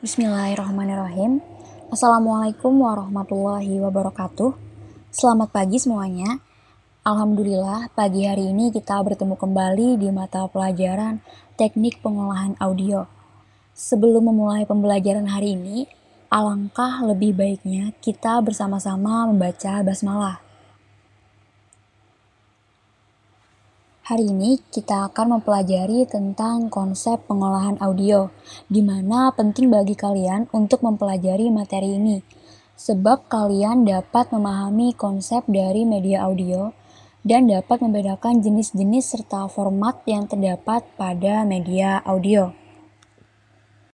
Bismillahirrahmanirrahim. Assalamualaikum warahmatullahi wabarakatuh. Selamat pagi semuanya. Alhamdulillah, pagi hari ini kita bertemu kembali di mata pelajaran Teknik Pengolahan Audio. Sebelum memulai pembelajaran hari ini, alangkah lebih baiknya kita bersama-sama membaca basmalah. Hari ini kita akan mempelajari tentang konsep pengolahan audio, di mana penting bagi kalian untuk mempelajari materi ini, sebab kalian dapat memahami konsep dari media audio dan dapat membedakan jenis-jenis serta format yang terdapat pada media audio.